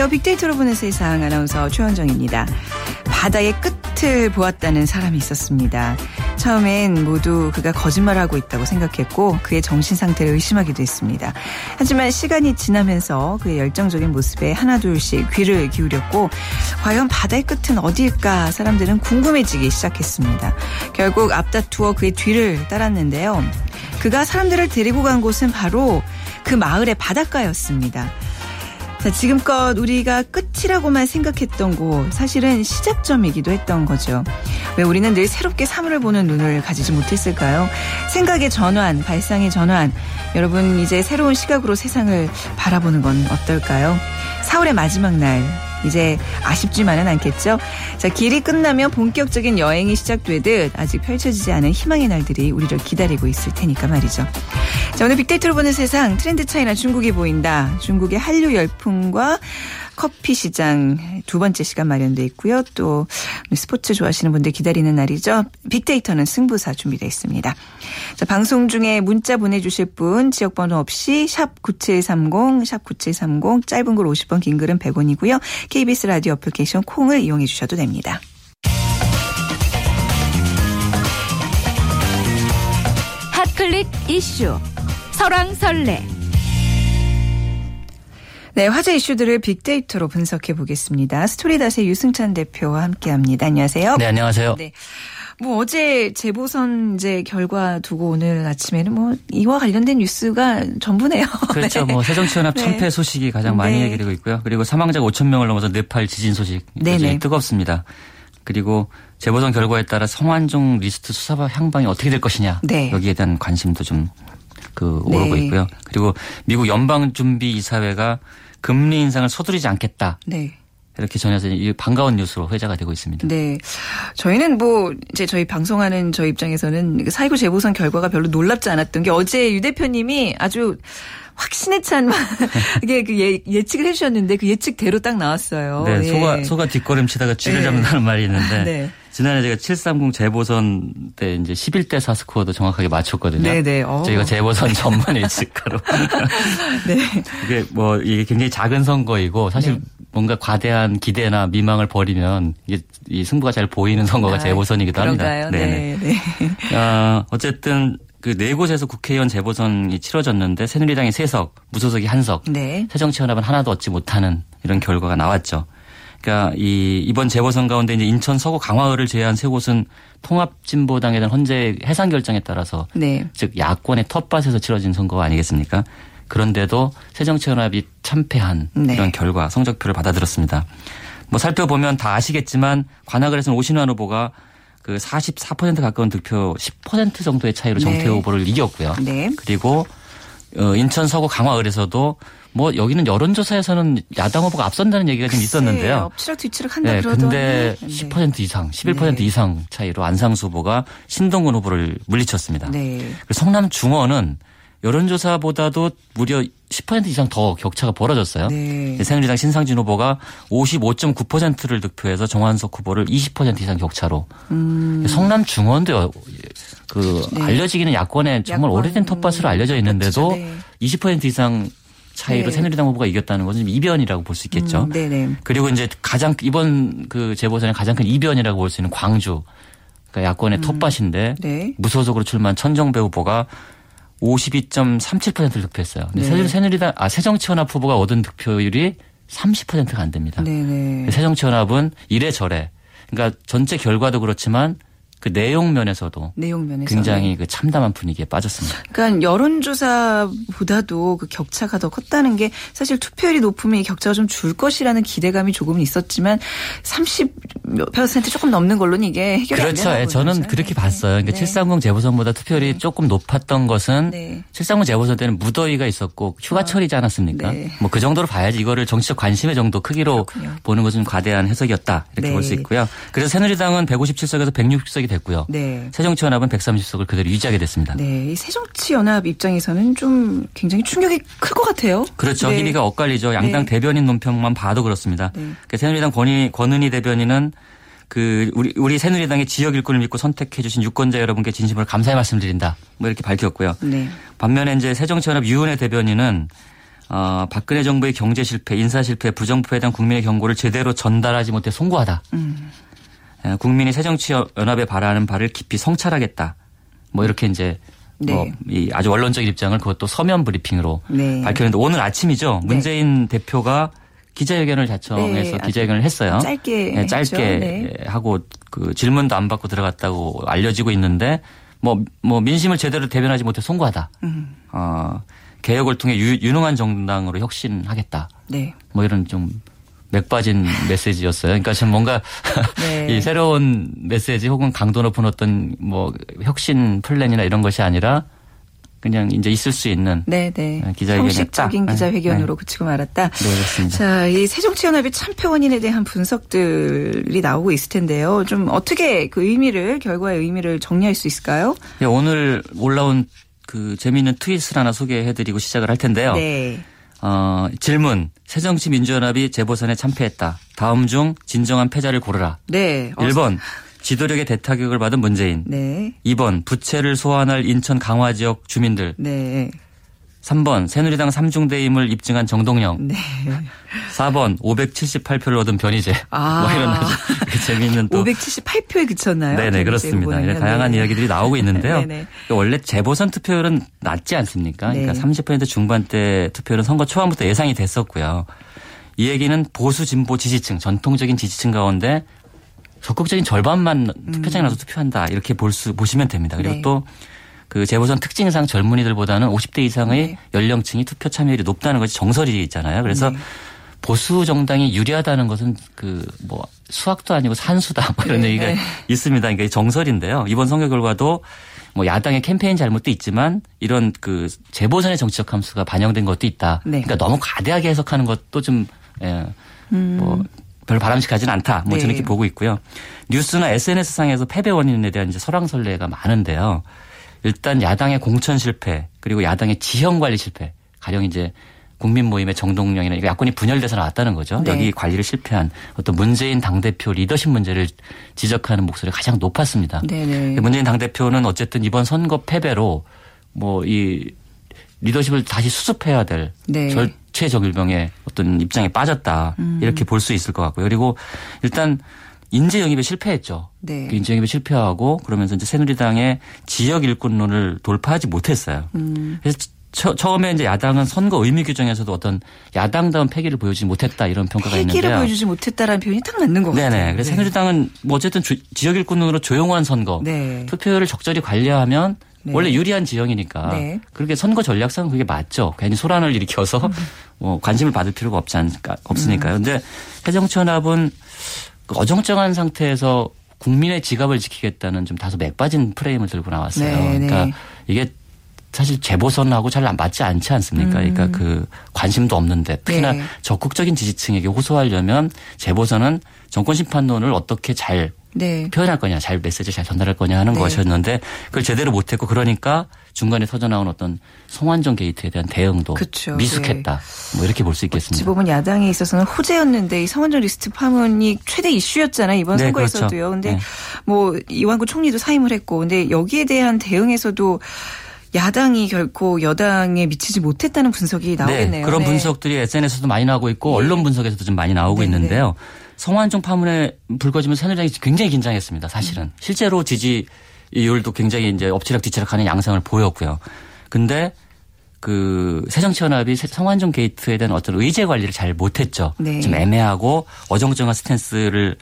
안녕하세요. 빅데이터로 보는 세상 아나운서 최원정입니다. 바다의 끝을 보았다는 사람이 있었습니다. 처음엔 모두 그가 거짓말하고 있다고 생각했고 그의 정신 상태를 의심하기도 했습니다. 하지만 시간이 지나면서 그의 열정적인 모습에 하나둘씩 귀를 기울였고 과연 바다의 끝은 어디일까 사람들은 궁금해지기 시작했습니다. 결국 앞다투어 그의 뒤를 따랐는데요. 그가 사람들을 데리고 간 곳은 바로 그 마을의 바닷가였습니다. 자, 지금껏 우리가 끝이라고만 생각했던 곳, 사실은 시작점이기도 했던 거죠. 왜 우리는 늘 새롭게 사물을 보는 눈을 가지지 못했을까요? 생각의 전환, 발상의 전환. 여러분, 이제 새로운 시각으로 세상을 바라보는 건 어떨까요? 4월의 마지막 날, 이제 아쉽지만은 않겠죠. 자, 길이 끝나면 본격적인 여행이 시작되듯 아직 펼쳐지지 않은 희망의 날들이 우리를 기다리고 있을 테니까 말이죠. 자, 오늘 빅데이터로 보는 세상 트렌드 차이나 중국이 보인다. 중국의 한류 열풍과 커피 시장 두 번째 시간 마련돼 있고요. 또 스포츠 좋아하시는 분들 기다리는 날이죠. 빅데이터는 승부사 준비되어 있습니다. 자, 방송 중에 문자 보내주실 분 지역번호 없이 샵 9730, 샵 9730 짧은 글 50원, 긴 글은 100원이고요. KBS 라디오 어플리케이션 콩을 이용해 주셔도 됩니다. 핫클릭 이슈 설왕설래 네, 화제 이슈들을 빅데이터로 분석해 보겠습니다. 스토리닷의 유승찬 대표와 함께합니다. 안녕하세요. 네, 안녕하세요. 네. 뭐 어제 재보선 이제 결과 두고 오늘 아침에는 뭐 이와 관련된 뉴스가 전부네요. 그렇죠. 네. 뭐 새정치연합 네. 참패 소식이 가장 많이 네. 얘기되고 있고요. 그리고 사망자가 5천 명을 넘어서 네팔 지진 소식. 굉장히 뜨겁습니다. 그리고 재보선 결과에 따라 성완종 리스트 수사 향방이 어떻게 될 것이냐 네. 여기에 대한 관심도 좀 그 오르고 네. 있고요. 그리고 미국 연방준비이사회가 금리 인상을 서두르지 않겠다 네. 이렇게 전해서 이 반가운 뉴스로 회자가 되고 있습니다. 네. 저희는 뭐 이제 저희 방송하는 저희 입장에서는 그 사이고 재보선 결과가 별로 놀랍지 않았던 게 어제 유 대표님이 아주 확신에 찬 이게 그 예, 예측을 해주셨는데 그 예측대로 딱 나왔어요. 네, 예. 소가 소가 뒷걸음치다가 쥐를 네. 잡는다는 말이 있는데 네. 지난해 제가 730 재보선 때 이제 11대 4 스코어도 정확하게 맞췄거든요. 네, 네. 어. 저희가 재보선 전문 예측가로. 네. 이게 뭐 이게 굉장히 작은 선거이고 사실 네. 뭔가 과대한 기대나 미망을 버리면 이게 이 승부가 잘 보이는 선거가 아, 재보선이기도 그런가요? 합니다. 네. 네. 어, 어쨌든 그네 곳에서 국회의원 재보선이 치러졌는데 새누리당이 세석 무소속이 한석 네. 새정치연합은 하나도 얻지 못하는 이런 결과가 나왔죠. 그러니까 이 이번 재보선 가운데 이제 인천 서구 강화을을 제외한 세 곳은 통합진보당에 대한 헌재 해산 결정에 따라서 네. 즉 야권의 텃밭에서 치러진 선거 아니겠습니까? 그런데도 새정치연합이 참패한 네. 이런 결과 성적표를 받아들였습니다. 뭐 살펴보면 다 아시겠지만 관악을에서는 오신환 후보가 그 44% 가까운 득표 10% 정도의 차이로 정태호 네. 후보를 이겼고요. 네. 그리고 어, 인천 서구 강화을에서도 뭐 여기는 여론조사에서는 야당 후보가 앞선다는 얘기가 좀 네, 있었는데요. 엎치락 뒤치락 한다 네, 그러더니 근데 네. 10% 이상, 11% 네. 이상 차이로 안상수 후보가 신동근 후보를 물리쳤습니다. 네. 성남 중원은 여론조사보다도 무려 10% 이상 더 격차가 벌어졌어요. 네. 새누리당 신상진 후보가 55.9%를 득표해서 정한석 후보를 20% 이상 격차로. 성남 중원도 여- 그 음. 네. 알려지기는 야권의 정말 야권, 오래된 텃밭으로 알려져 있는데도 그렇죠. 네. 20% 이상 차이로 네. 새누리당 후보가 이겼다는 것은 이변이라고 볼 수 있겠죠. 음, 네네. 그리고 이제 가장 이번 그 재보선의 가장 큰 이변이라고 볼 수 있는 광주. 그러니까 야권의 텃밭인데 네. 무소속으로 출마한 천정배 후보가 52.37%를 득표했어요. 근데 네. 새- 새누리당 아 새정치연합 후보가 얻은 득표율이 30%가 안 됩니다. 네네. 새정치연합은 이래저래 그러니까 전체 결과도 그렇지만 그 내용 면에서도 내용 면에서 굉장히 그 참담한 분위기에 빠졌습니다. 그러니까 여론조사보다도 그 격차가 더 컸다는 게 사실 투표율이 높으면 이 격차가 좀 줄 것이라는 기대감이 조금은 있었지만 30% 조금 넘는 걸로는 이게 해결이 그렇죠. 안 예, 되나 저는. 그렇게 봤어요. 그러니까 네. 730 재보선보다 투표율이 조금 높았던 것은 네. 730 재보선 때는 무더위가 있었고 휴가철이지 않았습니까? 네. 뭐그 정도로 봐야지 이거를 정치적 관심의 정도 크기로 그렇군요. 보는 것은 과대한 해석이었다 이렇게 네. 볼수 있고요. 그래서 새누리당은 157석에서 160석이 됐고요. 네. 새정치연합은 130석을 그대로 유지하게 됐습니다. 네. 이 새정치연합 입장에서는 좀 굉장히 충격이 클 것 같아요. 그렇죠. 네. 희비가 엇갈리죠. 양당 네. 대변인 논평만 봐도 그렇습니다. 네. 그러니까 새누리당 권희, 권은희 대변인은 그 우리 우리 새누리당의 지역 일꾼을 믿고 선택해 주신 유권자 여러분께 진심으로 감사의 말씀드린다. 뭐 이렇게 밝혔고요. 네. 반면에 이제 새정치연합 유은혜 대변인은 어, 박근혜 정부의 경제 실패, 인사 실패, 부정부패에 대한 국민의 경고를 제대로 전달하지 못해 송구하다. 음. 예, 국민이 새정치연합에 바라는 바를 깊이 성찰하겠다. 뭐 이렇게 이제 네. 뭐 이 아주 원론적인 입장을 그것도 서면 브리핑으로 네. 밝혔는데 오늘 아침이죠. 네. 문재인 대표가 기자회견을 자청해서 네, 기자회견을 했어요. 짧게 네, 짧게. 네. 하고 그 질문도 안 받고 들어갔다고 알려지고 있는데 뭐뭐 민심을 제대로 대변하지 못해 송구하다. 음. 어, 개혁을 통해 유, 유능한 정당으로 혁신하겠다. 네. 뭐 이런 좀 맥 빠진 메시지였어요. 그러니까 지금 뭔가 네. 이 새로운 메시지 혹은 강도 높은 어떤 뭐 혁신 플랜이나 이런 것이 아니라 그냥 이제 있을 수 있는 네, 네. 네, 기자회견에 형식적인 딱, 기자회견으로 네. 그치고 말았다. 네, 그렇습니다. 자, 이 새정치연합의 참패 원인에 대한 분석들이 나오고 있을 텐데요. 좀 어떻게 그 의미를 결과의 의미를 정리할 수 있을까요? 예, 오늘 올라온 그 재미있는 트윗을 하나 소개해드리고 시작을 할 텐데요. 네. 어, 질문. 새정치민주연합이 재보선에 참패했다. 다음 중 진정한 패자를 고르라. 네. 어, 1번. 지도력의 대타격을 받은 문재인. 네. 2번. 부채를 소환할 인천 강화 지역 주민들. 네. 3번. 새누리당 3중대임을 입증한 정동영. 네. 4번. 578표를 얻은 변희재. 아. 뭐 이런 아주 재미있는 또 578표에 그쳤나요? 네네 그렇습니다. 이런 다양한 네. 이야기들이 나오고 있는데요. 네네. 원래 재보선 투표율은 낮지 않습니까? 네. 그러니까 30% 중반대 투표율은 선거 초반부터 예상이 됐었고요. 이 얘기는 보수 진보 지지층 전통적인 지지층 가운데 적극적인 절반만 투표장에 나서 투표한다 이렇게 볼 수 보시면 됩니다. 그리고 음. 네. 또 그 재보선 특징상 젊은이들보다는 50대 이상의 네. 연령층이 투표 참여율이 높다는 것이 정설이 있잖아요. 그래서 네. 보수 정당이 유리하다는 것은 그 뭐 수학도 아니고 산수다 뭐 이런 네, 얘기가 네. 있습니다. 그러니까 이 정설인데요. 이번 선거 결과도 뭐 야당의 캠페인 잘못도 있지만 이런 그 재보선의 정치적 함수가 반영된 것도 있다. 네. 그러니까 너무 과대하게 해석하는 것도 좀 예, 뭐 별로 바람직하지는 않다. 뭐 음. 네. 저는 이렇게 보고 있고요. 뉴스나 SNS 상에서 패배 원인에 대한 이제 설왕설래가 많은데요. 일단 야당의 공천 실패 그리고 야당의 지형 관리 실패 가령 이제 국민 모임의 정동영이나 이거 야권이 분열돼서 나왔다는 거죠. 네. 여기 관리를 실패한 어떤 문재인 당대표 리더십 문제를 지적하는 목소리가 가장 높았습니다. 네네. 문재인 당대표는 어쨌든 이번 선거 패배로 뭐 이 리더십을 다시 수습해야 될 네. 절체적일병의 어떤 입장에 빠졌다 음. 이렇게 볼 수 있을 것 같고요. 그리고 일단 인재 영입에 실패했죠. 네. 그 인재 영입에 실패하고 그러면서 이제 새누리당의 지역 일꾼론을 돌파하지 못했어요. 음. 그래서 처, 처음에 이제 야당은 선거 의미 규정에서도 어떤 야당다운 패기를 보여주지 못했다 이런 평가가 패기를 있는데요. 보여주지 못했다라는 표현이 딱 맞는 것 같아요. 네네. 그래서 새누리당은 뭐 어쨌든 주- 지역 일꾼으로 조용한 선거, 네. 투표율을 적절히 관리하면 네. 원래 유리한 지형이니까 네. 그렇게 선거 전략상 그게 맞죠. 괜히 소란을 일으켜서 음. 뭐 관심을 받을 필요가 없지 않을까 없으니까요. 근데 새정치연합은 그 어정쩡한 상태에서 국민의 지갑을 지키겠다는 좀 다소 맥빠진 프레임을 들고 나왔어요. 네, 네. 그러니까 이게 사실 재보선하고 잘안 맞지 않지 않습니까? 그러니까 그 관심도 없는데 특히나 음. 네. 적극적인 지지층에게 호소하려면 재보선은 정권 심판론을 어떻게 잘 네. 표현할 거냐, 잘 메시지를 잘 전달할 거냐 하는 네. 것이었는데 그걸 제대로 못했고 그러니까 중간에 터져나온 어떤 성완종 게이트에 대한 대응도 그쵸. 미숙했다. 뭐 이렇게 볼 수 있겠습니다. 보면 야당에 있어서는 호재였는데 이 성완종 리스트 파문이 최대 이슈였잖아요 이번 네, 선거에서도요. 그렇죠. 근데 네. 뭐 이완구 총리도 사임을 했고, 근데 여기에 대한 대응에서도 야당이 결코 여당에 미치지 못했다는 분석이 나오겠네요. 그런 네. 분석들이 SNS에서도 많이 나오고 있고 예. 언론 분석에서도 좀 많이 나오고 네, 있는데요. 성완종 파문이 불거지면 새누리당이 굉장히 긴장했습니다. 사실은 음. 실제로 지지율도 굉장히 이제 엎치락 뒤치락하는 양상을 보였고요. 근데 그 새정치연합이 성완종 게이트에 대한 어떤 의제 관리를 잘 못했죠. 네. 좀 애매하고 어정쩡한 스탠스를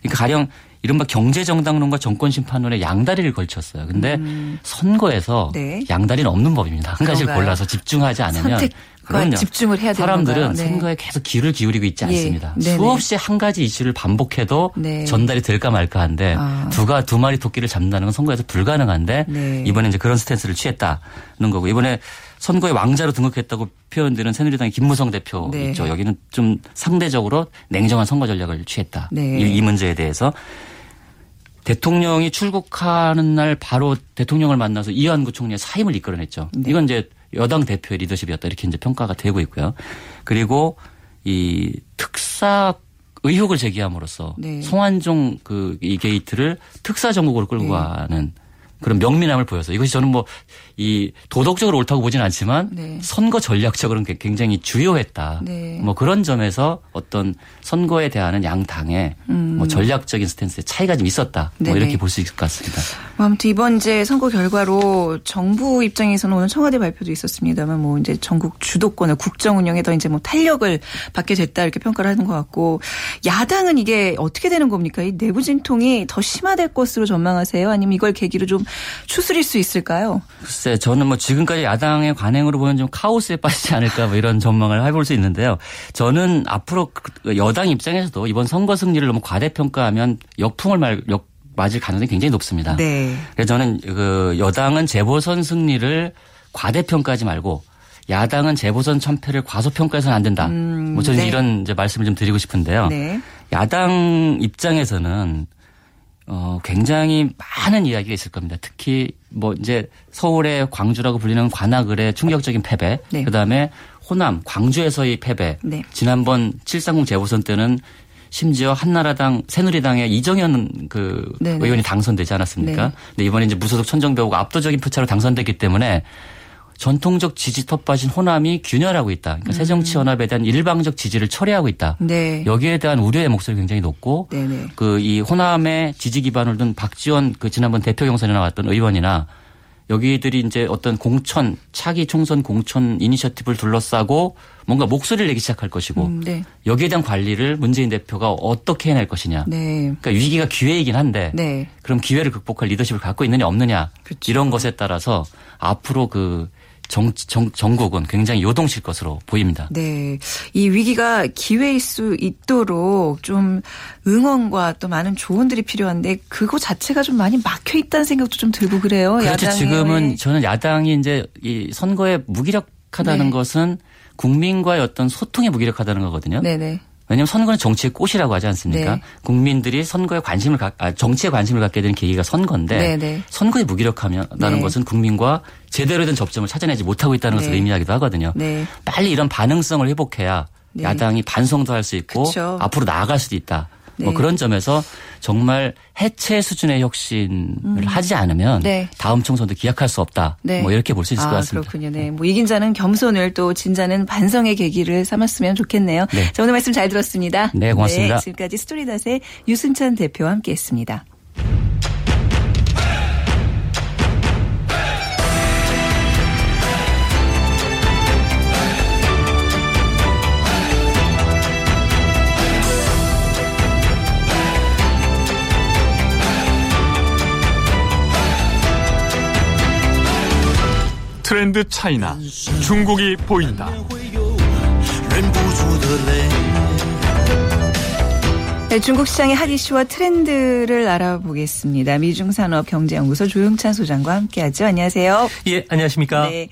그러니까 가령 이른바 경제정당론과 정권심판론의 양다리를 걸쳤어요. 근데 선거에서 음. 네. 양다리는 없는 법입니다. 한 가지를? 골라서 집중하지 않으면 선택 과 집중을 해야 되는 사람들은? 네. 선거에 계속 귀를 기울이고 있지 예. 않습니다. 네네. 수없이 한 가지 이슈를 반복해도 네. 전달이 될까 말까 한데 아. 두 가, 두 마리 토끼를 잡는다는 건 선거에서 불가능한데 네. 이번에 이제 그런 스탠스를 취했다는 거고 이번에 선거에 왕자로 등극했다고 표현되는 새누리당의 김무성 대표 네. 있죠. 여기는 좀 상대적으로 냉정한 선거 전략을 취했다. 네. 이, 이 문제에 대해서 대통령이 출국하는 날 바로 대통령을 만나서 이완구 총리의 사임을 이끌어냈죠. 네. 이건 이제 여당 대표의 리더십이었다 이렇게 이제 평가가 되고 있고요. 그리고 이 특사 의혹을 제기함으로써 네. 송환종 그 이 게이트를 특사 정국으로 끌고 네. 가는 그런 명민함을 보여서 이것이 저는 뭐 이 도덕적으로 옳다고 보지는 않지만 네. 선거 전략적으로는 게- 굉장히 주요했다. 네. 뭐 그런 점에서 어떤 선거에 대한 양 당의 뭐 전략적인 스탠스의 차이가 좀 있었다. 뭐 음. 이렇게 볼 수 있을 것 같습니다. 뭐 아무튼 이번 이제 선거 결과로 정부 입장에서는 오늘 청와대 발표도 있었습니다만 뭐 이제 전국 주도권을 국정 운영에 더 이제 뭐 탄력을 받게 됐다 이렇게 평가를 하는 것 같고 야당은 이게 어떻게 되는 겁니까? 이 내부 진통이 더 심화될 것으로 전망하세요? 아니면 이걸 계기로 좀 추스릴 수 있을까요? 글쎄, 저는 뭐 지금까지 야당의 관행으로 보면 좀 카오스에 빠지지 않을까 뭐 이런 전망을 해볼 수 있는데요. 저는 앞으로 그 여당 입장에서도 이번 선거 승리를 너무 과대평가하면 역풍을 말, 역, 맞을 가능성이 굉장히 높습니다. 네. 그래서 저는 그 여당은 재보선 승리를 과대평가하지 말고 야당은 재보선 참패를 과소평가해서는 안 된다. 뭐 저는 네. 이런 이제 말씀을 좀 드리고 싶은데요. 네. 야당 입장에서는 어 굉장히 많은 이야기가 있을 겁니다. 특히 뭐 이제 서울의 광주라고 불리는 관악을의 충격적인 패배, 네. 그다음에 호남 광주에서의 패배. 네. 지난번 730 재보선 때는 심지어 한나라당 새누리당의 이정현 그 네네. 의원이 당선되지 않았습니까? 네. 근데 이번에 이제 무소속 천정배우가 압도적인 표차로 당선됐기 때문에 전통적 지지 텃밭인 호남이 균열하고 있다. 그러니까 새정치연합에 대한 일방적 지지를 철회하고 있다. 음. 네. 여기에 대한 우려의 목소리 굉장히 높고 네네. 그이 호남의 지지 기반을 둔 박지원 그 지난번 대표 경선에 나왔던 의원이나 여기들이 이제 어떤 공천 차기 총선 공천 이니셔티브를 둘러싸고 뭔가 목소리를 내기 시작할 것이고 음, 네. 여기에 대한 관리를 문재인 대표가 어떻게 해낼 것이냐. 네. 그러니까 위기가 기회이긴 한데 네. 그럼 기회를 극복할 리더십을 갖고 있느냐 없느냐 그렇죠. 이런 것에 따라서 앞으로 그 정, 정, 전국은 굉장히 요동칠 것으로 보입니다. 네. 이 위기가 기회일 수 있도록 좀 응원과 또 많은 조언들이 필요한데 그거 자체가 좀 많이 막혀 있다는 생각도 좀 들고 그래요. 그렇죠. 지금은 저는 야당이 이제 이 선거에 무기력하다는 네. 것은 국민과의 어떤 소통에 무기력하다는 거거든요. 네네. 왜냐하면 선거는 정치의 꽃이라고 하지 않습니까? 네. 국민들이 선거에 관심을 갖, 아, 정치에 관심을 갖게 되는 계기가 선거인데 네네. 선거에 무기력하다는 네. 것은 국민과 제대로 된 접점을 찾아내지 못하고 있다는 것을 네. 의미하기도 하거든요. 네. 빨리 이런 반응성을 회복해야 네. 야당이 반성도 할 수 있고 그쵸. 앞으로 나아갈 수도 있다. 뭐 네. 그런 점에서 정말 해체 수준의 혁신을 하지 않으면 네. 다음 총선도 기약할 수 없다. 네. 뭐 이렇게 볼 수 있을 아, 것 같습니다. 그렇군요. 네. 뭐 이긴 자는 겸손을 또 진자는 반성의 계기를 삼았으면 좋겠네요. 네. 자, 오늘 말씀 잘 들었습니다. 네, 고맙습니다. 지금까지 스토리닷의 유순찬 대표와 함께 했습니다. 트렌드 차이나 중국이 보인다. 네, 중국 시장의 핫 이슈와 트렌드를 알아보겠습니다. 미중산업 경제연구소 조용찬 소장과 함께하죠. 안녕하세요. 예, 안녕하십니까. 네.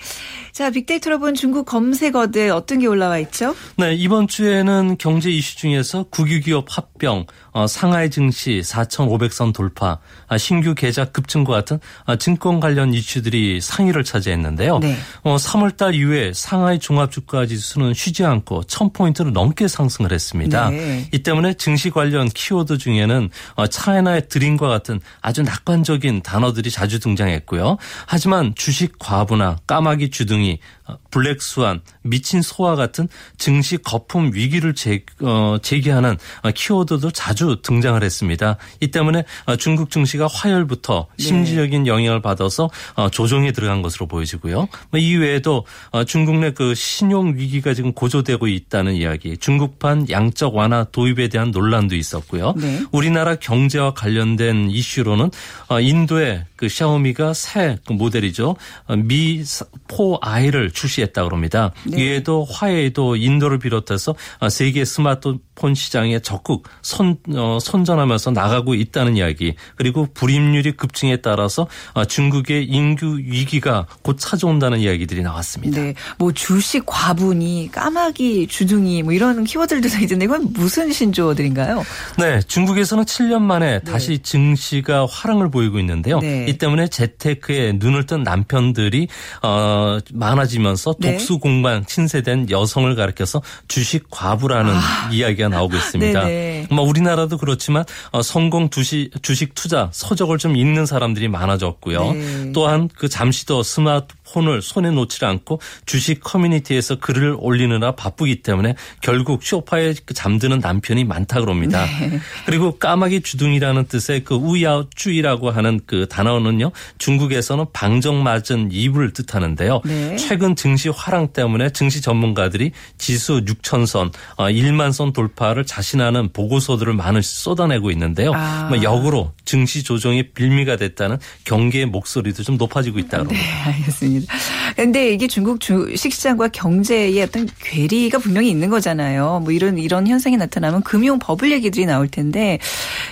자, 빅데이터로 본 중국 검색어들 어떤 게 올라와 있죠? 네, 이번 주에는 경제 이슈 중에서 국유기업 합 병, 어, 상하이 증시 4,500선 돌파, 아, 신규 계좌 급증과 같은 아, 증권 관련 이슈들이 상위를 차지했는데요. 네. 어, 3월달 이후에 상하이 종합주가지수는 쉬지 않고 1,000포인트를 넘게 상승을 했습니다. 네. 이 때문에 증시 관련 키워드 중에는 어, 차이나의 드림과 같은 아주 낙관적인 단어들이 자주 등장했고요. 하지만 주식 과부나 까마귀 주둥이, 어, 블랙스완, 미친 소와 같은 증시 거품 위기를 제, 어, 제기하는 어, 키워드 도 자주 등장을 했습니다. 이 때문에 어, 중국 증시가 화요일부터 네. 심리적인 영향을 받아서 어, 조정에 들어간 것으로 보여지고요. 뭐 이외에도 어, 중국 내 그 신용 위기가 지금 고조되고 있다는 이야기, 중국판 양적 완화 도입에 대한 논란도 있었고요. 네. 우리나라 경제와 관련된 이슈로는 어, 인도의 그 샤오미가 새 그 모델이죠. 어, 미4 I를 출시했다 그럽니다. 네. 이에도 화웨이도 인도를 비롯해서 어, 세계 스마트폰 시장에 적극 선, 어, 선전하면서 나가고 있다는 이야기. 그리고 불임률이 급증에 따라서 어, 중국의 인구 위기가 곧 찾아온다는 이야기들이 나왔습니다. 네. 뭐 주식 과분이, 까마귀, 주둥이 뭐 이런 키워드들도 있는데 이건 무슨 신조어들인가요? 네, 중국에서는 7년 만에 다시 증시가 화랑을 보이고 있는데요. 네. 이 때문에 재테크에 눈을 뜬 남편들이 어 많아지면서 네. 독수 공방 신세된 여성을 가리켜서 주식 과부라는 이야기가 나오고 있습니다. 아. 네네. 뭐 우리나라도 그렇지만 어, 성공 주식, 주식 투자 서적을 좀 읽는 사람들이 많아졌고요. 네. 또한 그 잠시도 스마트 폰을 손에 놓지 않고 주식 커뮤니티에서 글을 올리느라 바쁘기 때문에 결국 쇼파에 그 잠드는 남편이 많다 그럽니다. 네. 그리고 까마귀 주둥이라는 뜻의 그 우야쭈이라고 하는 그 단어는요. 중국에서는 방정 맞은 이불을 뜻하는데요. 네. 최근 증시 화랑 때문에 증시 전문가들이 지수 6천선, 1만 선 돌파를 자신하는 보고서들을 많이 쏟아내고 있는데요. 아. 뭐 역으로 증시 조정이 빌미가 됐다는 경계의 목소리도 좀 높아지고 있다고. 네, 알겠습니다. 근데 이게 중국 주식 시장과 경제의 어떤 괴리가 분명히 있는 거잖아요. 뭐 이런 이런 현상이 나타나면 금융 버블 얘기들이 나올 텐데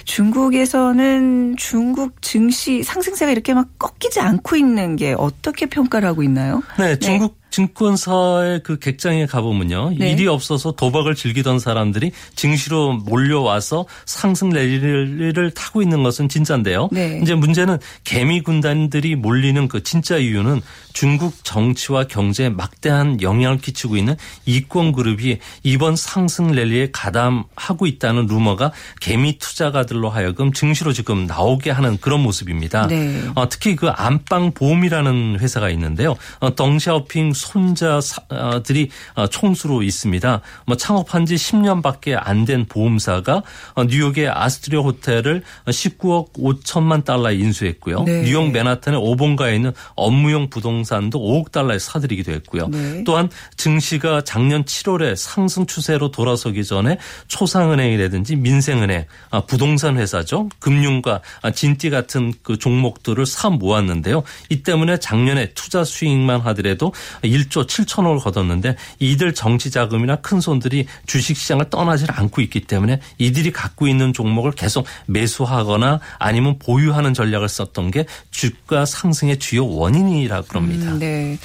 중국에서는 중국 증시 상승세가 이렇게 막 꺾이지 않고 있는 게 어떻게 평가를 하고 있나요? 네, 중국 증권사의 그 객장에 가보면요. 네. 일이 없어서 도박을 즐기던 사람들이 증시로 몰려와서 상승 랠리를 타고 있는 것은 진짜인데요. 네. 이제 문제는 개미 군단들이 몰리는 그 진짜 이유는 중국 정치와 경제에 막대한 영향을 끼치고 있는 이권 그룹이 이번 상승 랠리에 가담하고 있다는 루머가 개미 투자가들로 하여금 증시로 지금 나오게 하는 그런 모습입니다. 네. 어, 특히 그 안방 보험이라는 회사가 있는데요. 어, 덩샤오핑 손자들이 어, 총수로 있습니다. 뭐 창업한 지 10년밖에 안 된 보험사가 어, 뉴욕의 아스트리아 호텔을 19억 5천만 달러에 인수했고요. 네. 뉴욕 맨하탄의 오본가에 있는 업무용 부동산도 5억 달러에 사들이기도 했고요. 네. 또한 증시가 작년 7월에 상승 추세로 돌아서기 전에 초상은행이라든지 민생은행, 아, 부동산 회사죠. 금융과 아, 진띠 같은 그 종목들을 사 모았는데요. 이 때문에 작년에 투자 수익만 하더라도 1조 7천억을 거뒀는데 이들 정치 자금이나 큰 손들이 주식 시장을 떠나질 않고 있기 때문에 이들이 갖고 있는 종목을 계속 매수하거나 아니면 보유하는 전략을 썼던 게 주가 상승의 주요 원인이라 그럽니다. 음, 네.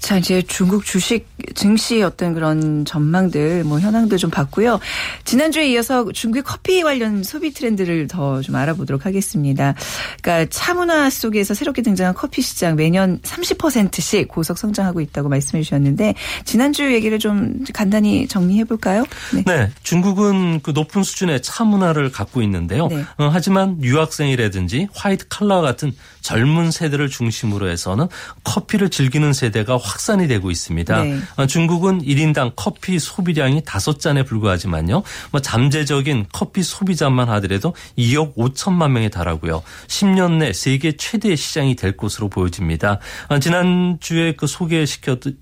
자, 이제 중국 주식 증시 어떤 그런 전망들, 뭐 현황들 좀 봤고요. 지난주에 이어서 중국의 커피 관련 소비 트렌드를 더 좀 알아보도록 하겠습니다. 그러니까 차 문화 속에서 새롭게 등장한 커피 시장 매년 30%씩 고속 성장하고 있다고 말씀해 주셨는데 지난주 얘기를 좀 간단히 정리해 볼까요? 네. 네, 중국은 그 높은 수준의 차 문화를 갖고 있는데요. 네. 어, 하지만 유학생이라든지 화이트 칼라 같은 젊은 세대를 중심으로 해서는 커피를 즐기는 세대가 확산이 되고 있습니다. 네. 어, 중국은 1인당 커피 소비량이 5잔에 불과하지만요. 뭐 잠재적인 커피 소비자만 하더라도 2억 5천만 명에 달하고요. 10년 내 세계 최대 시장이 될 것으로 보여집니다. 어, 지난주에 그 소개시켰던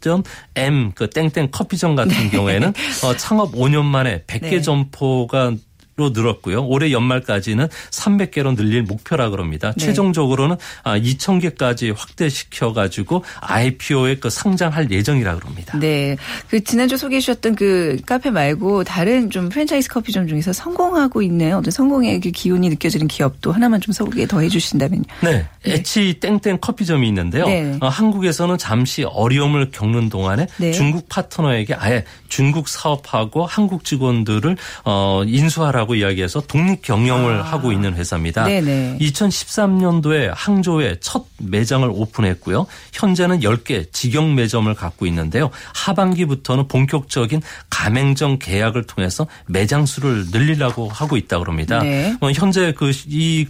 던 M 그 땡땡 커피점 같은 경우에는 어, 창업 5년 만에 100개 네. 점포가 로 늘었고요. 올해 연말까지는 300개로 늘릴 목표라 그럽니다. 네. 최종적으로는 2,000개까지 확대시켜 가지고 IPO에 그 상장할 예정이라 그럽니다. 네. 그 지난주 소개해 주셨던 그 카페 말고 다른 좀 프랜차이즈 커피점 중에서 성공하고 있네요. 어떤 성공의 그 기운이 느껴지는 기업도 하나만 좀 소개 더 해 주신다면요. 네. 에치 땡땡 커피점이 있는데요. 네. 어, 한국에서는 잠시 어려움을 겪는 동안에 네. 중국 파트너에게 아예 중국 사업하고 한국 직원들을 어, 인수하라 고 이야기해서 독립 경영을 아. 하고 있는 회사입니다. 네네. 2013년도에 항저우에 첫 매장을 오픈했고요. 현재는 10개 직영 매점을 갖고 있는데요. 하반기부터는 본격적인 가맹점 계약을 통해서 매장 수를 늘리려고 하고 있다고 합니다. 네. 어, 현재 그이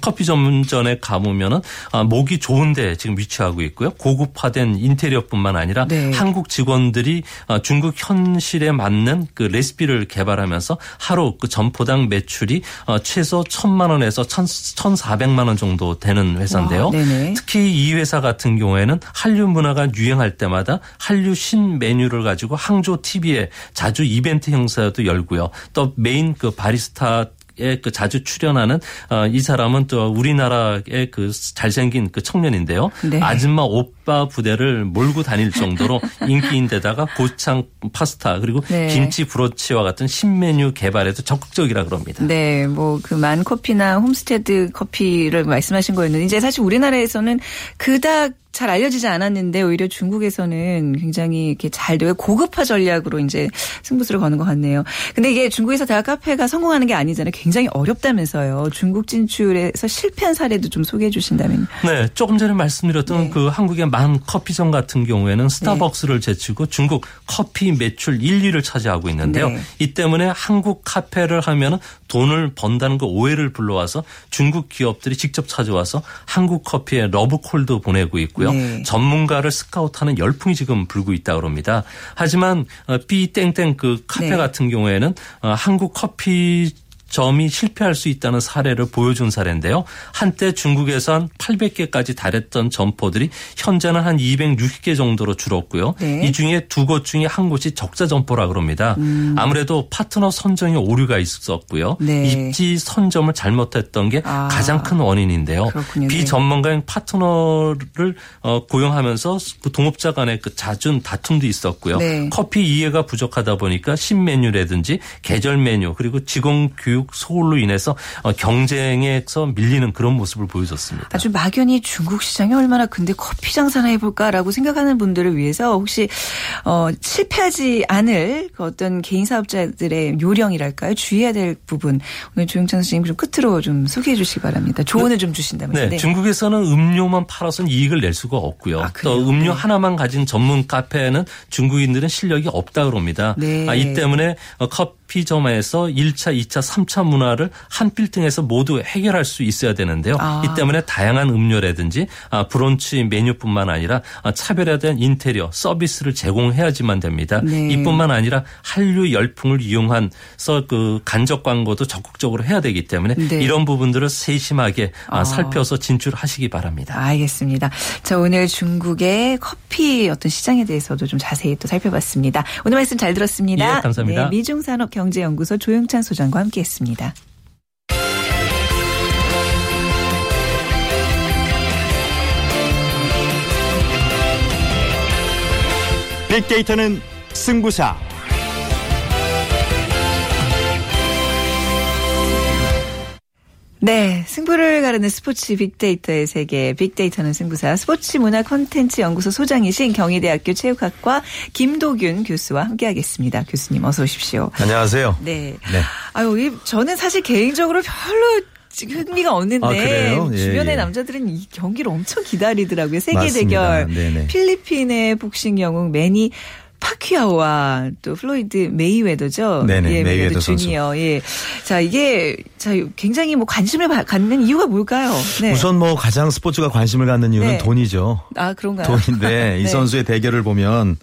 커피 전문점에 가보면은 아, 목이 좋은데 지금 위치하고 있고요. 고급화된 인테리어뿐만 아니라 네. 한국 직원들이 아, 중국 현실에 맞는 그 레시피를 개발하면서 하루 그 점포당 매출이 어, 최소 1천만 원에서 1,400만 원 정도 되는 회사인데요. 와, 네네. 특히 이 회사 같은 경우에는 한류 문화가 유행할 때마다 한류 신 메뉴를 가지고 항저우 TV에 자주 이벤트 행사도 열고요. 또 메인 그 바리스타 에 그 자주 출연하는 어, 이 사람은 또 우리나라의 그 잘생긴 그 청년인데요. 네. 아줌마 오빠 부대를 몰고 다닐 정도로 인기인데다가 고창 파스타 그리고 네. 김치 브로치와 같은 신메뉴 개발에도 적극적이라 그럽니다. 네, 뭐 그 만 커피나 홈스테드 커피를 말씀하신 거였는데 이제 사실 우리나라에서는 그닥 잘 알려지지 않았는데 오히려 중국에서는 굉장히 이렇게 잘 되고 고급화 전략으로 이제 승부수를 거는 것 같네요. 근데 이게 중국에서 대학 카페가 성공하는 게 아니잖아요. 굉장히 어렵다면서요. 중국 진출에서 실패한 사례도 좀 소개해 주신다면. 네, 조금 전에 말씀드렸던 네. 그 한국의 만 커피점 같은 경우에는 스타벅스를 제치고 중국 커피 매출 1, 2를 차지하고 있는데요. 네. 이 때문에 한국 카페를 하면 돈을 번다는 그 오해를 불러와서 중국 기업들이 직접 찾아와서 한국 커피에 러브콜도 보내고 있고요. 네. 전문가를 스카우트하는 열풍이 지금 불고 있다 그럽니다. 하지만 어, 삐땡땡 그 카페 네. 같은 경우에는 어, 한국 커피 점이 실패할 수 있다는 사례를 보여준 사례인데요. 한때 중국에서 한 800개까지 달했던 점포들이 현재는 한 260개 정도로 줄었고요. 네. 이 중에 두 곳 중에 한 곳이 적자 점포라 그럽니다. 음. 아무래도 파트너 선정에 오류가 있었고요. 네. 입지 선점을 잘못했던 게 아. 가장 큰 원인인데요. 그렇군요. 네. 비전문가인 파트너를 어, 고용하면서 그 동업자 간의 그 잦은 다툼도 있었고요. 네. 커피 이해가 부족하다 보니까 신메뉴라든지 계절 메뉴 그리고 직원 교육 소홀로 인해서 어, 경쟁에서 밀리는 그런 모습을 보여줬습니다. 아주 막연히 중국 시장이 얼마나 근데 커피 장사나 해볼까라고 생각하는 분들을 위해서 혹시 어, 실패하지 않을 그 어떤 개인 사업자들의 요령이랄까요? 주의해야 될 부분 오늘 조영찬 선생님 좀 끝으로 좀 소개해 주시기 바랍니다. 조언을 좀 주신다면. 네, 중국에서는 음료만 팔아서는 이익을 낼 수가 없고요. 아? 또 음료 네. 하나만 가진 전문 카페에는 중국인들은 실력이 없다 그럽니다. 네. 아, 이 때문에 어, 커피 점에서 1차, 2차, 3차 문화를 한 빌딩에서 모두 해결할 수 있어야 되는데요. 아. 이 때문에 다양한 음료라든지 아, 브런치 메뉴뿐만 아니라 아, 차별화된 인테리어 서비스를 제공해야지만 됩니다. 네. 이뿐만 아니라 한류 열풍을 이용한서 그 간접 광고도 적극적으로 해야 되기 때문에 네. 이런 부분들을 세심하게 아, 아. 살펴서 진출하시기 바랍니다. 알겠습니다. 자, 오늘 중국의 커피 어떤 시장에 대해서도 좀 자세히 또 살펴봤습니다. 오늘 말씀 잘 들었습니다. 예, 감사합니다. 네, 미중 산업 경제연구소 조영찬 소장과 함께했습니다. 빅데이터는 승부사. 네, 승부를 가르는 스포츠 빅데이터의 세계, 빅데이터는 승부사 스포츠 문화 콘텐츠 연구소 소장이신 경희대학교 체육학과 김도균 교수와 함께하겠습니다. 교수님 어서 오십시오. 안녕하세요. 네. 네. 아유, 이- 저는 사실 개인적으로 별로 흥미가 없는데 아? 예, 주변의 예. 남자들은 이 경기를 엄청 기다리더라고요. 세계 맞습니다. 대결. 네네. 필리핀의 복싱 영웅 매니 파퀴아오와 또 플로이드 메이웨더죠. 네네, 예, 메이웨더 선수. 주니어. 예. 자, 이게 자 굉장히 뭐 관심을 바- 갖는 이유가 뭘까요? 네. 우선 뭐 가장 스포츠가 관심을 갖는 이유는 네. 돈이죠. 아, 그런가요? 돈인데 이 네. 선수의 대결을 보면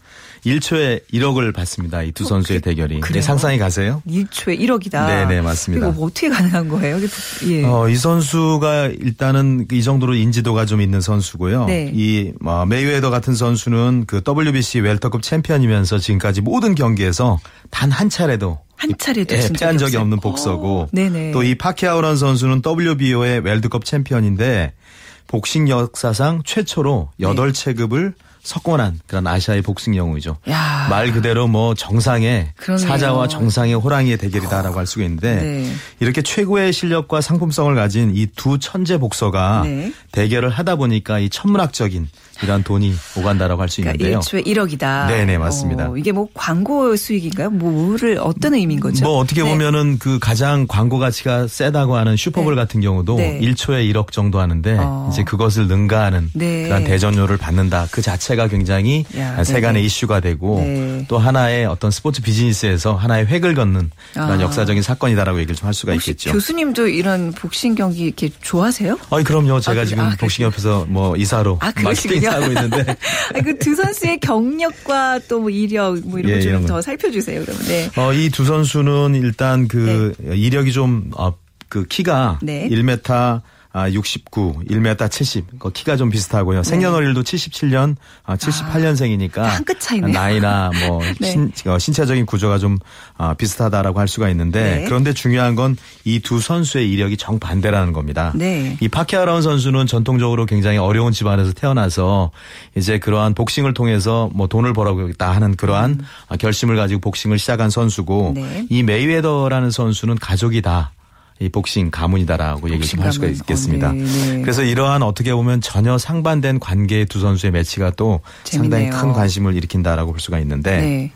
1초에 1억을 받습니다. 이 두 선수의 대결이. 어, 그래요? 네, 상상이 가세요? 1초에 1억이다. 네 네, 맞습니다. 이거 뭐 어떻게 가능한 거예요? 예. 어, 이 선수가 일단은 이 정도로 인지도가 좀 있는 선수고요. 네. 이 어, 메이웨더 같은 선수는 그 WBC 웰터급 챔피언이면서 지금까지 모든 경기에서 단 한 차례도 한 차례도 예, 진 패한 적이. 없는 복서고 어, 네네. 또이 파키아오란 선수는 WBO의 웰드컵 챔피언인데 복싱 역사상 최초로 네. 여덟 체급을 석권한 그런 아시아의 복싱 영웅이죠. 야. 말 그대로 뭐 정상의 그러네요. 사자와 정상의 호랑이의 대결이다라고 할 수가 있는데 네. 이렇게 최고의 실력과 상품성을 가진 이 두 천재 복서가 네. 대결을 하다 보니까 이 천문학적인 이런 돈이 오간다라고 할 수 그러니까 있는데요. 1초에 1억이다. 네네, 맞습니다. 이게 뭐 광고 수익인가요? 뭐를 어떤 의미인 거죠? 뭐 어떻게 네. 보면은 그 가장 광고 가치가 세다고 하는 슈퍼볼 네. 같은 경우도 네. 1초에 1억 정도 하는데 어. 이제 그것을 능가하는 네. 그런 대전료를 받는다. 그 자체가 굉장히 야, 세간의. 이슈가 되고 네. 또 하나의 어떤 스포츠 비즈니스에서 하나의 획을 걷는 그런 아. 역사적인 사건이다라고 얘기를 좀 할 수가 있겠죠. 교수님도 이런 복싱 경기 이렇게 좋아하세요? 어이 그럼요. 제가 그래- 지금 아, 복싱협회에서 뭐 이사로 아, 마케팅 그러시군요. 하고 있는데 그 두 선수의 경력과 또 뭐 이력 뭐 이런 예, 거좀 이런 더 거. 살펴주세요. 그러면 네. 어, 이 두 선수는 일단 그 이력이 좀, 어, 그 키가 네. 1m 아, 69, 1m 70. 그 키가 좀 비슷하고요. 생년월일도 77년, 아, 78년생이니까. 한끗 차이네요. 나이나 뭐 네. 신, 어, 신체적인 구조가 좀 아, 비슷하다라고 할 수가 있는데 네. 그런데 중요한 건 이 두 선수의 이력이 정반대라는 겁니다. 네. 이 파키아라운 선수는 전통적으로 굉장히 어려운 집안에서 태어나서 이제 그러한 복싱을 통해서 뭐 돈을 벌어보겠다 하는 그러한 아, 결심을 가지고 복싱을 시작한 선수고 네. 이 메이웨더라는 선수는 가족이 다 이 복싱 가문이다라고 얘기를 좀 할 수가. 있겠습니다. 어, 네, 네. 그래서 이러한 어떻게 보면 전혀 상반된 관계의 두 선수의 매치가 또 상당히 재밌네요. 큰 관심을 일으킨다라고 볼 수가 있는데 네.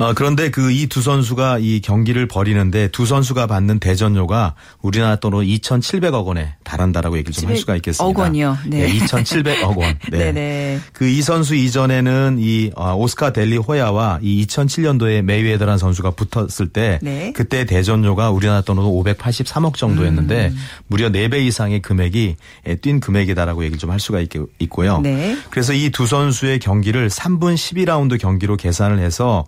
어, 그런데 그 이 두 선수가 이 경기를 벌이는데 두 선수가 받는 대전료가 우리나라 돈으로 2,700억 원에 달한다라고 얘기를 좀 할 수가 있겠습니다. 억 원이요? 네. 2,700억 원. 네. 네. 그 이 선수 이전에는 이 어, 오스카 델리 호야와 이 2007년도에 메이웨더라는 선수가 붙었을 때 네. 그때 대전료가 우리나라 돈으로 583억 정도였는데 음. 무려 4배 이상의 금액이 예, 뛴 금액이다라고 얘기를 좀 할 수가 있, 있고요. 네. 그래서 이 두 선수의 경기를 3분 12라운드 경기로 계산을 해서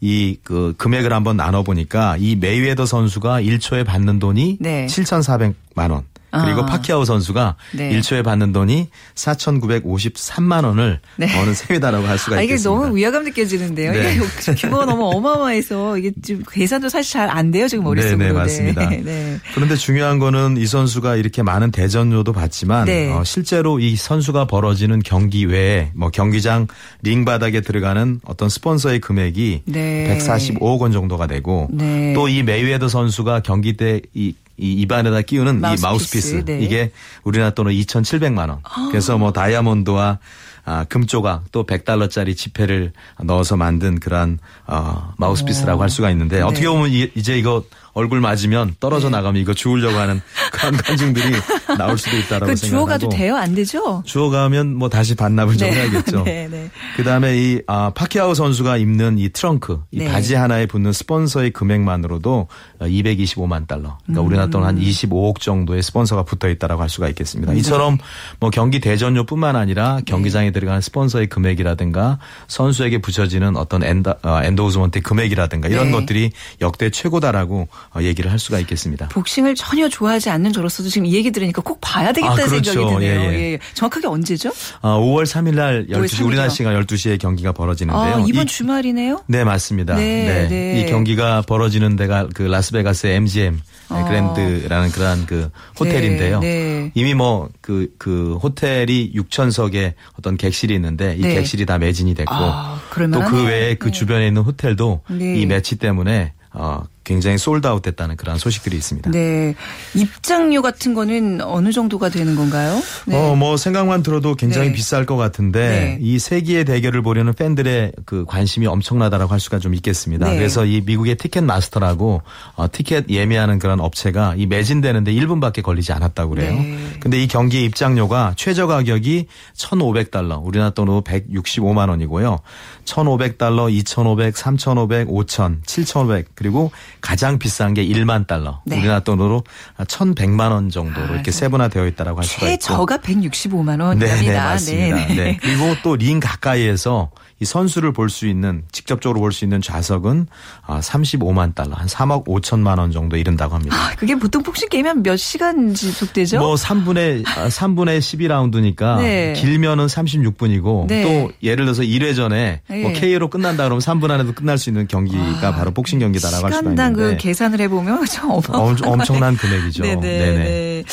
이 그 금액을 한번 나눠 보니까 이 메이웨더 선수가 1초에 받는 돈이 네. 7,400만 원. 그리고 아. 파퀴아오 선수가 네. 1초에 받는 돈이 4,953만 원을 네. 버는 셈이다라고 할 수가 아, 이게 있겠습니다. 너무 위화감 느껴지는데요. 네. 이게 규모가 너무 어마어마해서 이게 지금 계산도 사실 잘 안 돼요 지금 머릿속으로. 네, 네, 맞습니다. 네. 네. 그런데 중요한 거는 이 선수가 이렇게 많은 대전료도 받지만 네. 어, 실제로 이 선수가 벌어지는 경기 외에 뭐 경기장 링 바닥에 들어가는 어떤 스폰서의 금액이 네. 145억 원 정도가 되고 네. 또이 메이웨더 선수가 경기 때 이 이 입안에다 끼우는 마우스피스, 이 마우스피스 네. 이게 우리나라 돈으로 2,700만 원. 그래서 뭐 다이아몬드와 아, 금조각 또 100달러짜리 지폐를 넣어서 만든 그러한 어, 마우스피스라고 할 수가 있는데 어떻게 네. 보면 이- 이제 이거 얼굴 맞으면 떨어져 나가면 이거 주우려고 하는 그런 관중들이 나올 수도 있다라고 그 생각하고 주워가도 돼요? 안 되죠? 주워가면 뭐 다시 반납을 좀 해야겠죠. 네, 네. 그다음에 이 아, 파키아오 선수가 입는 이 트렁크, 이 네. 바지 하나에 붙는 스폰서의 금액만으로도 225만 달러. 그러니까 음. 우리나라 돈 한 25억 정도의 스폰서가 붙어 있다라고 할 수가 있겠습니다. 네. 이처럼 뭐 경기 대전료뿐만 아니라 경기장에 들어가는 스폰서의 금액이라든가 선수에게 붙여지는 어떤 엔다, 어, 엔도우즈먼트의 금액이라든가 이런 네. 것들이 역대 최고다라고 어, 얘기를 할 수가 있겠습니다. 복싱을 전혀 좋아하지 않는 저로서도 지금 이 얘기 들으니까 꼭 봐야 되겠다는 아, 그렇죠. 생각이 드네요. 예, 예. 예, 예. 정확하게 언제죠? 어, 5월 3일 날 12시 3일 이요. 우리나라 시간 12시에 경기가 벌어지는데요. 아, 이번 이- 주말이네요. 네, 맞습니다. 네, 네, 네. 이 경기가 벌어지는 데가 그 라스베가스의 MGM 어. 그랜드라는 그러한 그 호텔인데요. 네, 네. 이미 뭐그그 호텔이 6천석의 어떤 객실이 있는데 이 네. 객실이 다 매진이 됐고 아, 또 그럴만하네요. 그 외에 그 네. 주변에 있는 호텔도 네. 이 매치 때문에 어 굉장히 솔드아웃 됐다는 그런 소식들이 있습니다. 네. 입장료 같은 거는 어느 정도가 되는 건가요? 네. 어, 뭐 생각만 들어도 굉장히 네. 비쌀 것 같은데 네. 이 세기의 대결을 보려는 팬들의 그 관심이 엄청나다라고 할 수가 좀 있겠습니다. 네. 그래서 이 미국의 티켓 마스터라고 어, 티켓 예매하는 그런 업체가 이 매진되는데 1분밖에 걸리지 않았다고 그래요. 네. 근데 이 경기 입장료가 최저 가격이 1,500달러, 우리나라 돈으로 165만 원이고요. 1,500달러, 2,500, 3,500, 5,000, 7,500 그리고 가장 비싼 게 1만 달러. 네. 우리나라 돈으로 1,100만 원 정도로 이렇게 세분화되어 있다라고 할 수가 있고. 최저가 165만 네, 원입니다. 네, 맞습니다. 네. 그리고 또 링 가까이에서 이 선수를 볼 수 있는 직접적으로 볼 수 있는 좌석은 아, 35만 달러, 한 3억 5천만 원 정도 이른다고 합니다. 아, 그게 보통 복싱 게임이 한몇 시간 지속되죠? 뭐 3분의 3분의 12라운드니까 네. 길면은 36분이고 네. 또 예를 들어서 1회 전에 뭐 네. KO로 끝난다 그러면 3분 안에도 끝날 수 있는 경기가 바로 복싱 경기다라고 할 수가 시간당 그 있는데 계산을 해보면 참 어마어마한 엄- 엄청난 금액이죠. 네네. 네 네. 네.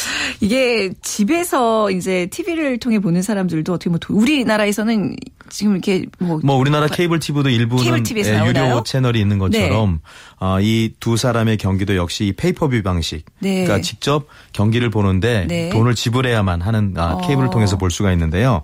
이게 집에서 이제 TV를 통해 보는 사람들도 어떻게 뭐 도- 우리나라에서는 지금 이렇게 뭐, 뭐 우리나라 케이블 TV도 일부는 케이블 TV에서 예? 네. 유료 채널이 있는 것처럼 어, 이두 사람의 경기도 역시 이 페이퍼뷰 방식. 네. 그러니까 직접 경기를 보는데 네. 돈을 지불해야만 하는 아, 케이블을 어. 통해서 볼 수가 있는데요.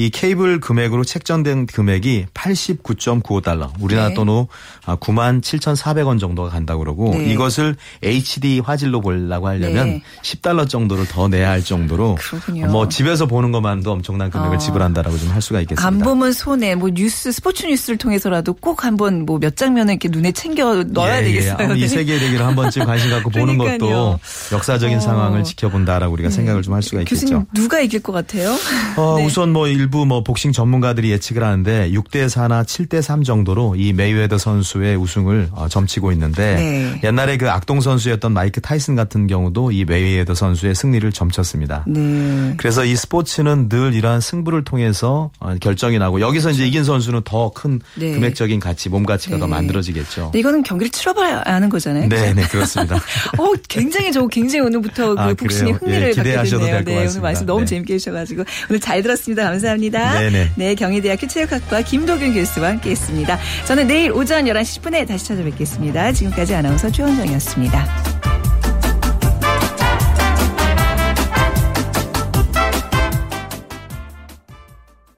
이 케이블 금액으로 책정된 금액이 89.95달러. 우리나라 네. 돈으로 아, 9만 7,400원 정도가 간다고 그러고 네. 이것을 HD 화질로 보려고 하려면 네. 10달러 정도를 더 내야 할 정도로 그렇군요. 뭐 집에서 보는 것만도 엄청난 금액을 어. 지불한다라고 좀 할 수가 있겠습니다. 안 보면 손해 뭐 뉴스 스포츠 뉴스를 통해서라도 꼭 한번 뭐 몇 장면은 이렇게 눈에 챙겨 넣어야 예, 되겠어요. 예. 이 네. 세계의 대결을 한 번쯤 관심 갖고 보는. 것도 역사적인 어. 상황을 지켜본다라고 우리가 생각을 좀 할 수가 있겠죠. 교수님 누가 이길 것 같아요? 어, 네. 우선 뭐 일부 뭐 복싱 전문가들이 예측을 하는데 6대 4나 7대 3 정도로 이 메이웨더 선수의 우승을 어, 점치고 있는데 네. 옛날에 그 악동 선수였던 마이크 타이슨 같은 경우도 이 메이웨더 선수의 승리를 점쳤습니다. 네. 그래서 이 스포츠는 늘 이러한 승부를 통해서 어, 결정이 나고 여기서 이제 이긴 선수는 더큰 네. 금액적인 가치, 몸 가치가 더 네. 만들어지겠죠. 이거는 경기를 치러봐야 아는 거잖아요. 네, 네, 그렇습니다. 어, 굉장히 저 굉장히 오늘부터 그 아, 복싱에 그래요? 흥미를 예, 기대하셔도. 될것 네, 오늘 같습니다. 말씀 너무 네. 재밌게 해주셔가지고 오늘 잘 들었습니다. 감사합니다. 네네. 네, 경희대학교 체육학과 김도균 교수와 함께했습니다. 저는 내일 오전 11시 10분에 다시 찾아뵙겠습니다. 지금까지 아나운서 최원정이었습니다.